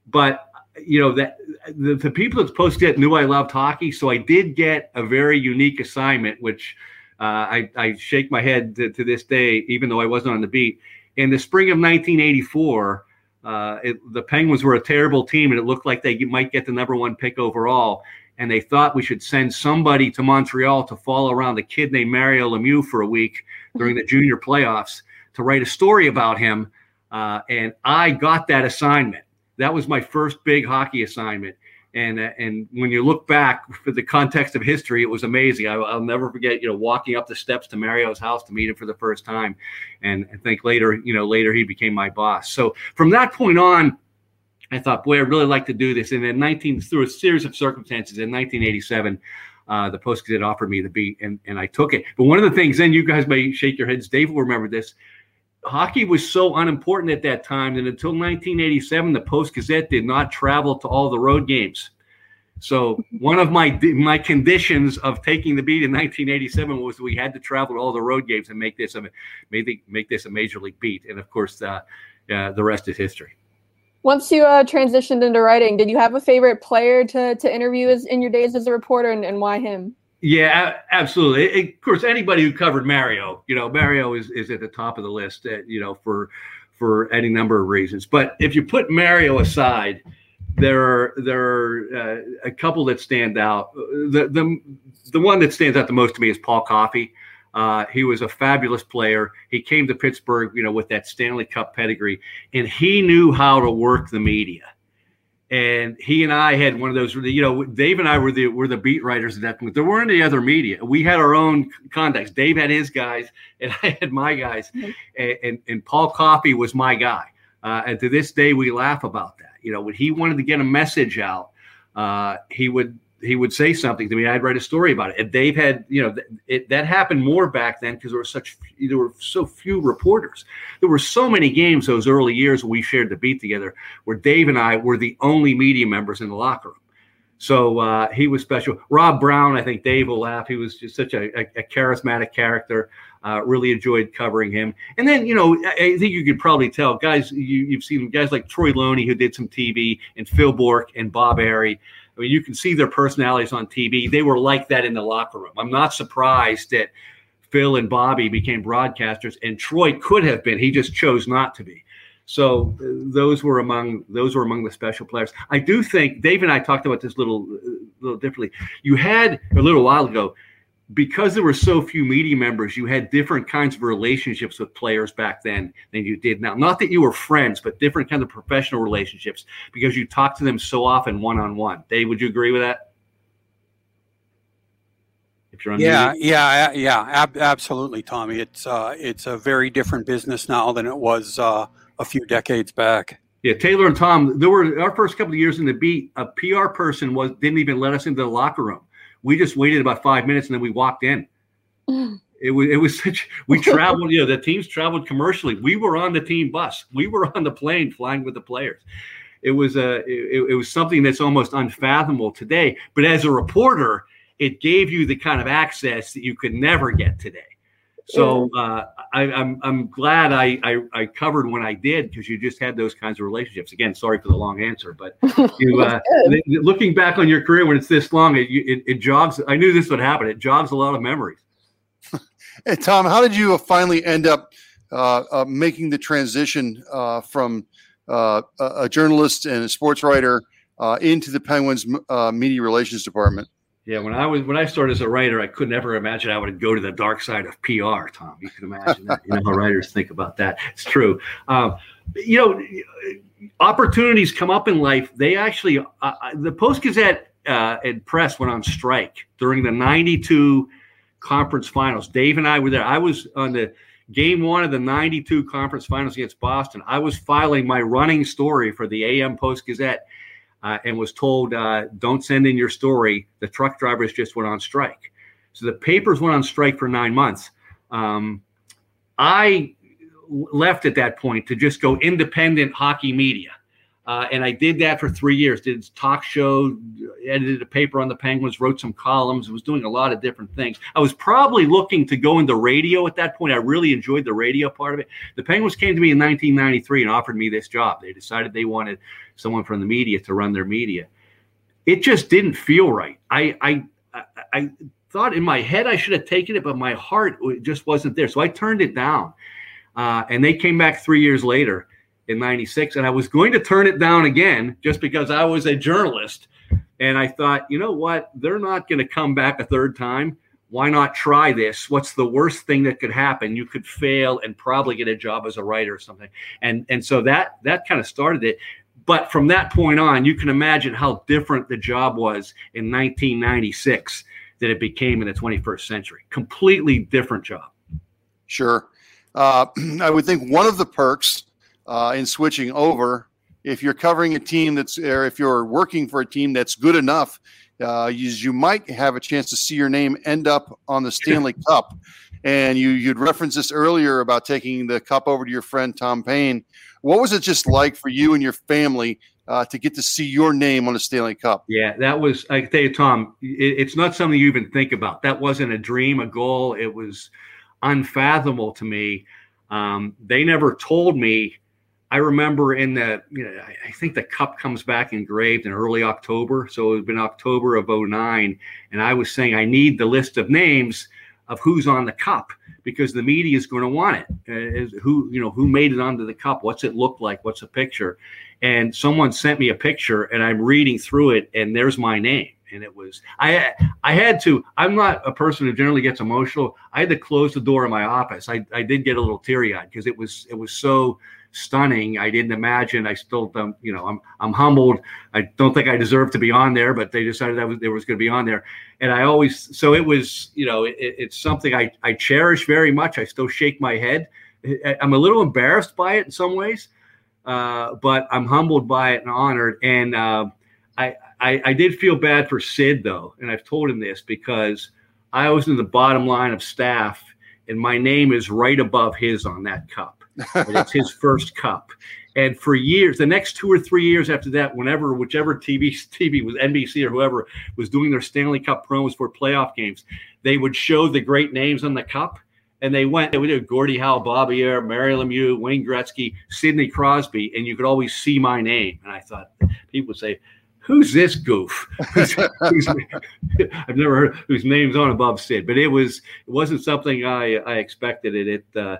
but you know that the, the people at Post Gazette knew I loved hockey, so I did get a very unique assignment, which uh, I, I shake my head to, to, this day, even though I wasn't on the beat. In the spring of 1984, uh, it, the Penguins were a terrible team, and it looked like they might get the number one pick overall. And they thought we should send somebody to Montreal to follow around a kid named Mario Lemieux for a week during the junior playoffs to write a story about him. Uh, and I got that assignment. That was my first big hockey assignment. And, uh, and when you look back for the context of history, it was amazing. I, will never forget, you know, walking up the steps to Mario's house to meet him for the first time, and I think later, you know, later he became my boss. So from that point on, I thought, boy, I'd really like to do this. And in 19, through a series of circumstances, in 1987, uh, the Post Gazette offered me the beat, and, and I took it. But one of the things, then you guys may shake your heads, Dave will remember this hockey was so unimportant at that time that until 1987, the Post Gazette did not travel to all the road games. So one of my my conditions of taking the beat in 1987 was we had to travel to all the road games and make this a make, make this a major league beat. And of course, uh, uh, the rest is history. Once you uh, transitioned into writing, did you have a favorite player to to interview as, in your days as a reporter, and, and why him? Yeah, absolutely. It, of course, anybody who covered Mario, you know, Mario is, is at the top of the list, uh, you know, for for any number of reasons. But if you put Mario aside, there are there are uh, a couple that stand out. The the the one that stands out the most to me is Paul Coffey. Uh, he was a fabulous player. He came to Pittsburgh, you know, with that Stanley Cup pedigree, and he knew how to work the media and he and I had one of those. You know, Dave and I were the were the beat writers at that point. There weren't any other media. We had our own contacts. Dave had his guys, and I had my guys. Mm-hmm. And, and, and Paul Coffey was my guy. Uh, and to this day, we laugh about that. You know, when he wanted to get a message out, uh, he would he would say something to me. I'd write a story about it. And Dave had, you know, it, that happened more back then because there were such there were so few reporters. There were so many games those early years we shared the beat together, where Dave and I were the only media members in the locker room. So uh, he was special. Rob Brown, I think Dave will laugh. He was just such a, a, a charismatic character. Uh, really enjoyed covering him. And then, you know, I, I think you could probably tell guys, you, have seen guys like Troy Loney, who did some TV, and Phil Bourque and Bob Errey. I mean, you can see their personalities on TV. They were like that in the locker room. I'm not surprised that Phil and Bobby became broadcasters, and Troy could have been. He just chose not to be. So uh, those were among those were among the special players. I do think Dave and I talked about this little uh, little differently. You had a little while ago because there were so few media members, you had different kinds of relationships with players back then than you did now. Not that you were friends, but different kinds of professional relationships because you talked to them so often one on one. Dave, would you agree with that? If you're on yeah, yeah, yeah, ab- absolutely, Tommy. It's uh, it's a very different business now than it was uh, a few decades back. Yeah, Taylor and Tom. There were our first couple of years in the beat. A PR person was didn't even let us into the locker room we just waited about five minutes and then we walked in. Mm. It was it was such we traveled, you know, the teams traveled commercially. We were on the team bus. We were on the plane flying with the players. It was a it, it was something that's almost unfathomable today. But as a reporter, it gave you the kind of access that you could never get today. So uh, I, am I'm, I'm glad I, I, I covered when I did because you just had those kinds of relationships. Again, sorry for the long answer, but you uh, looking back on your career when it's this long, it, it, it jogs. I knew this would happen. It jogs a lot of memories. hey Tom, how did you finally end up uh, uh making the transition uh, from uh, a journalist and a sports writer into the Penguins media relations department? Yeah, when I was when I started as a writer, I could never imagine I would go to the dark side of PR. Tom, you can imagine that. You know how writers think about that. It's true. Um, you know, opportunities come up in life. They actually, uh, uh the Post Gazette uh, and press went on strike during the '92 conference finals. Dave and I were there. I was on the game one of the 92 conference finals against Boston. I was filing my running story for the AM Post Gazette uh, and was told, uh, don't send in your story. The truck drivers just went on strike. So the papers went on strike for nine months. Um, I left at that point to just go independent hockey media. Uh, and I did that for three years. Did talk show, edited a paper on the Penguins, wrote some columns. was doing a lot of different things. I was probably looking to go into radio at that point. I really enjoyed the radio part of it. The Penguins came to me in 1993 and offered me this job. They decided they wanted someone from the media to run their media. It just didn't feel right. I I I, thought in my head I should have taken it, but my heart just wasn't there. So I turned it down. Uh, and they came back three years later in 96 and i was going to turn it down again just because i was a journalist and i thought you know what they're not going to come back a third time why not try this what's the worst thing that could happen you could fail and probably get a job as a writer or something and and so that that kind of started it but from that point on you can imagine how different the job was in 1996 that it became in the 21st century completely different job sure uh, i would think one of the perks uh, in switching over. If you're covering a team that's, or if you're working for a team that's good enough, uh, you, you might have a chance to see your name end up on the Stanley Cup. And you you'd referenced this earlier about taking the cup over to your friend Tom Payne. What was it just like for you and your family uh, to get to see your name on the Stanley Cup? Yeah, that was. I tell you, Tom, it, it's not something you even think about. That wasn't a dream, a goal. It was unfathomable to me. Um, they never told me I remember in the, you know, I think the cup comes back engraved in early October. So it had been October of 09. And I was saying, I need the list of names of who's on the cup because the media is going to want it. Uh, who, you know, who made it onto the cup? What's it look like? What's a picture? And someone sent me a picture and I'm reading through it and there's my name. And it was, I, I had to, I'm not a person who generally gets emotional. I had to close the door in my office. I, I did get a little teary eyed because it was, it was so, stunning. I didn't imagine. I still don't. You know, I'm I'm humbled. I don't think I deserve to be on there, but they decided that was there was going to be on there, and I always so it was. You know, it, it's something I I cherish very much. I still shake my head. I'm a little embarrassed by it in some ways, uh, but I'm humbled by it and honored. And uh, I, I I did feel bad for Sid though, and I've told him this because I was in the bottom line of staff, and my name is right above his on that cup it's his first cup. And for years, the next two or three years after that, whenever whichever TV TV was NBC or whoever was doing their Stanley Cup promos for playoff games, they would show the great names on the cup. And they went, they would do Gordie Howe, Bobby Orr, Mario Lemieux, Wayne Gretzky, Sidney Crosby, and you could always see my name. And I thought, people would say, who's this goof? I've never heard whose name's on above Sid, but it was it wasn't something I I expected. It it uh,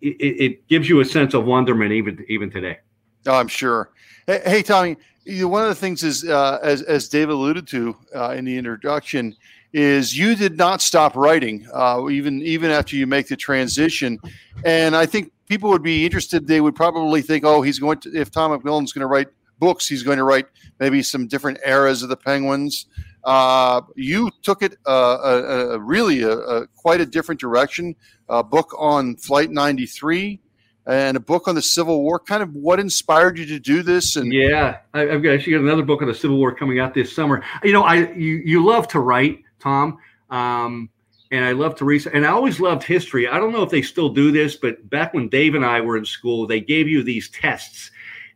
it, it gives you a sense of wonderment even even today. Oh, I'm sure. Hey, Tommy, one of the things is uh, as as Dave alluded to uh, in the introduction is you did not stop writing uh, even even after you make the transition, and I think people would be interested. They would probably think, oh, he's going to if Tom McMillan's going to write books, he's going to write maybe some different eras of the Penguins. Uh, you took it uh, a, a really a, a, quite a different direction. A book on Flight 93 and a book on the Civil War. Kind of what inspired you to do this? And yeah, I, have got actually got another book on the Civil War coming out this summer. You know, I you you love to write, Tom. Um, and I love to research. And I always loved history. I don't know if they still do this, but back when Dave and I were in school, they gave you these tests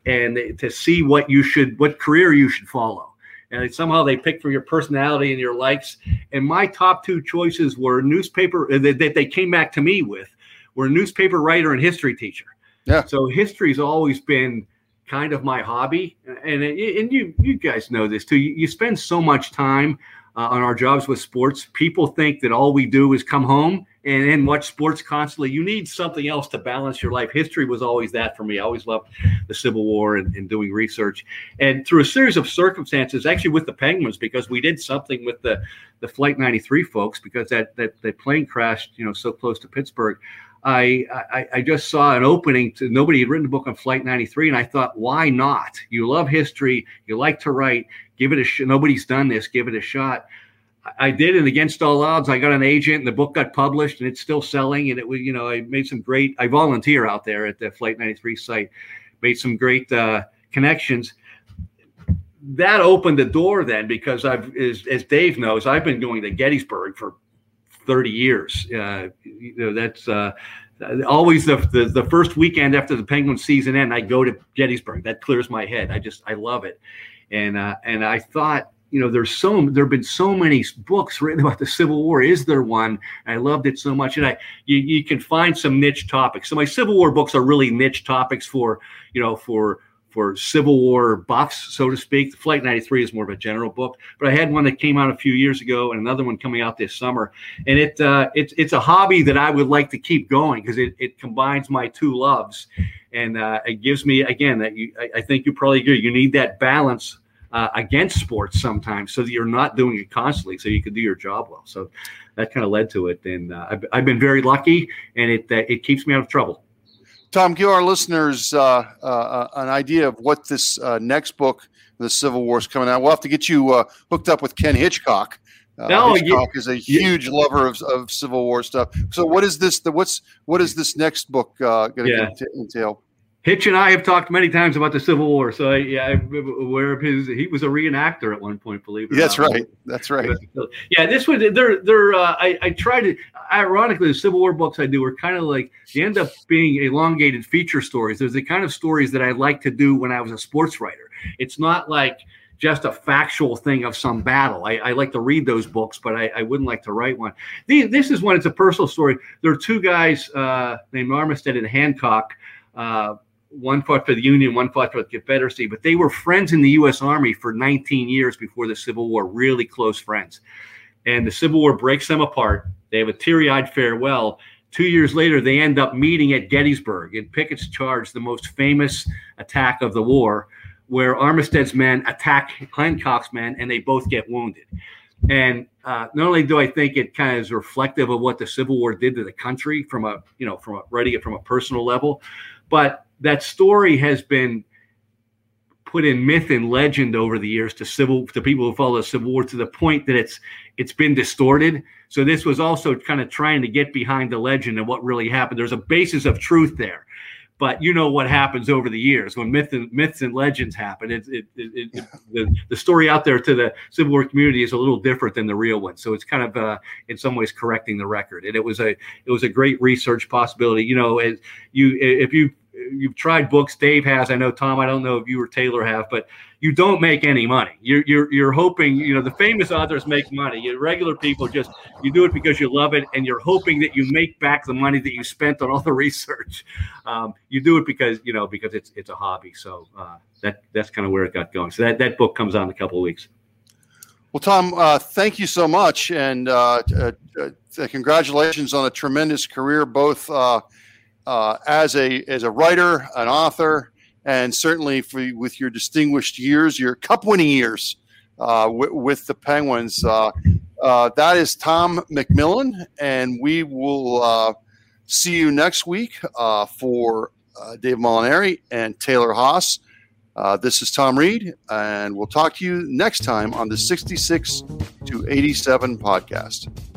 and to see what you should, what career you should follow and somehow they pick for your personality and your likes. And my top two choices were newspaper uh, that, they came back to me with were newspaper writer and history teacher. Yeah. So history's always been kind of my hobby, and and you you guys know this too. You, you spend so much time uh, on our jobs with sports. People think that all we do is come home and, watch sports constantly. You need something else to balance your life. History was always that for me. I always loved the Civil War and, and doing research. And through a series of circumstances, actually with the Penguins, because we did something with the, the Flight 93 folks, because that, that, that plane crashed, you know, so close to Pittsburgh. I, I, I just saw an opening to nobody had written a book on Flight 93, and I thought, why not? You love history, you like to write, give it a shot. Nobody's done this, give it a shot. I did, and against all odds, I got an agent, and the book got published, and it's still selling. And it was, you know, I made some great. I volunteer out there at the Flight 93 site, made some great uh, connections. That opened the door then, because I've, as, as Dave knows, I've been going to Gettysburg for 30 years. Uh, you know, that's uh, always the, the, the first weekend after the Penguins season end, I go to Gettysburg. That clears my head. I just I love it, and uh, and I thought you know there's so there have been so many books written about the Civil War. Is there one? I loved it so much, and I you, you can find some niche topics. So my Civil War books are really niche topics for you know for for Civil War buffs, so to speak. Flight 93 is more of a general book, but I had one that came out a few years ago and another one coming out this summer. And it uh, it's it's a hobby that I would like to keep going because it, it combines my two loves, and uh, it gives me again that you I, I think you probably agree you need that balance uh, against sports sometimes so that you're not doing it constantly so you can do your job well. So that kind of led to it, and uh, I've, I've been very lucky, and it uh, it keeps me out of trouble. Tom, give our listeners uh, uh, uh, an idea of what this uh, next book, The Civil War, is coming out. We'll have to get you uh, hooked up with Ken Hitchcock. Uh, no, Hitchcock yeah, is a huge yeah. lover of, of Civil War stuff. So, what is this? The, what's what is this next book going to entail? Hitch and I have talked many times about the Civil War, so I, yeah, I'm aware of his. He was a reenactor at one point, believe it. That's right. That's right. Yeah, this was they're they're. Uh, I I try to. Ironically, the Civil War books I do are kind of like they end up being elongated feature stories. There's the kind of stories that I like to do when I was a sports writer. It's not like just a factual thing of some battle. I, I like to read those books, but I, I, wouldn't like to write one. this is one. It's a personal story. There are two guys uh, named Armistead and Hancock. Uh, one fought for the Union, one fought for the Confederacy, but they were friends in the U.S. Army for 19 years before the Civil War, really close friends. And the Civil War breaks them apart. They have a teary eyed farewell. Two years later, they end up meeting at Gettysburg in Pickett's charge, the most famous attack of the war, where Armistead's men attack Hancock's men and they both get wounded. And uh, not only do I think it kind of is reflective of what the Civil War did to the country from a, you know, from a, writing it from a personal level, but that story has been put in myth and legend over the years to civil to people who follow the Civil War to the point that it's it's been distorted. So this was also kind of trying to get behind the legend and what really happened. There's a basis of truth there, but you know what happens over the years when myth and myths and legends happen. It, it, it, the, the story out there to the Civil War community is a little different than the real one. So it's kind of uh, in some ways correcting the record. And it was a it was a great research possibility. You know, as you if you you've tried books dave has i know tom i don't know if you or taylor have but you don't make any money. You're you're, you're hoping you know the famous authors make money. You regular people just you do it because you love it and you're hoping that you make back the money that you spent on all the research. Um, you do it because you know because it's it's a hobby. So uh, that that's kind of where it got going. So that, that book comes out in a couple of weeks. Well, Tom, uh, thank you so much, and uh, uh, uh congratulations on a tremendous career, both uh, as a as a writer, an author, and certainly for with your distinguished years, your cup winning years uh, with the Penguins. Uh, uh, that is Tom McMillan, and we will uh, see you next week for Dave Molinari and Taylor Haase. this is Tom Reed, and we'll talk to you next time on the 66 to 87 podcast.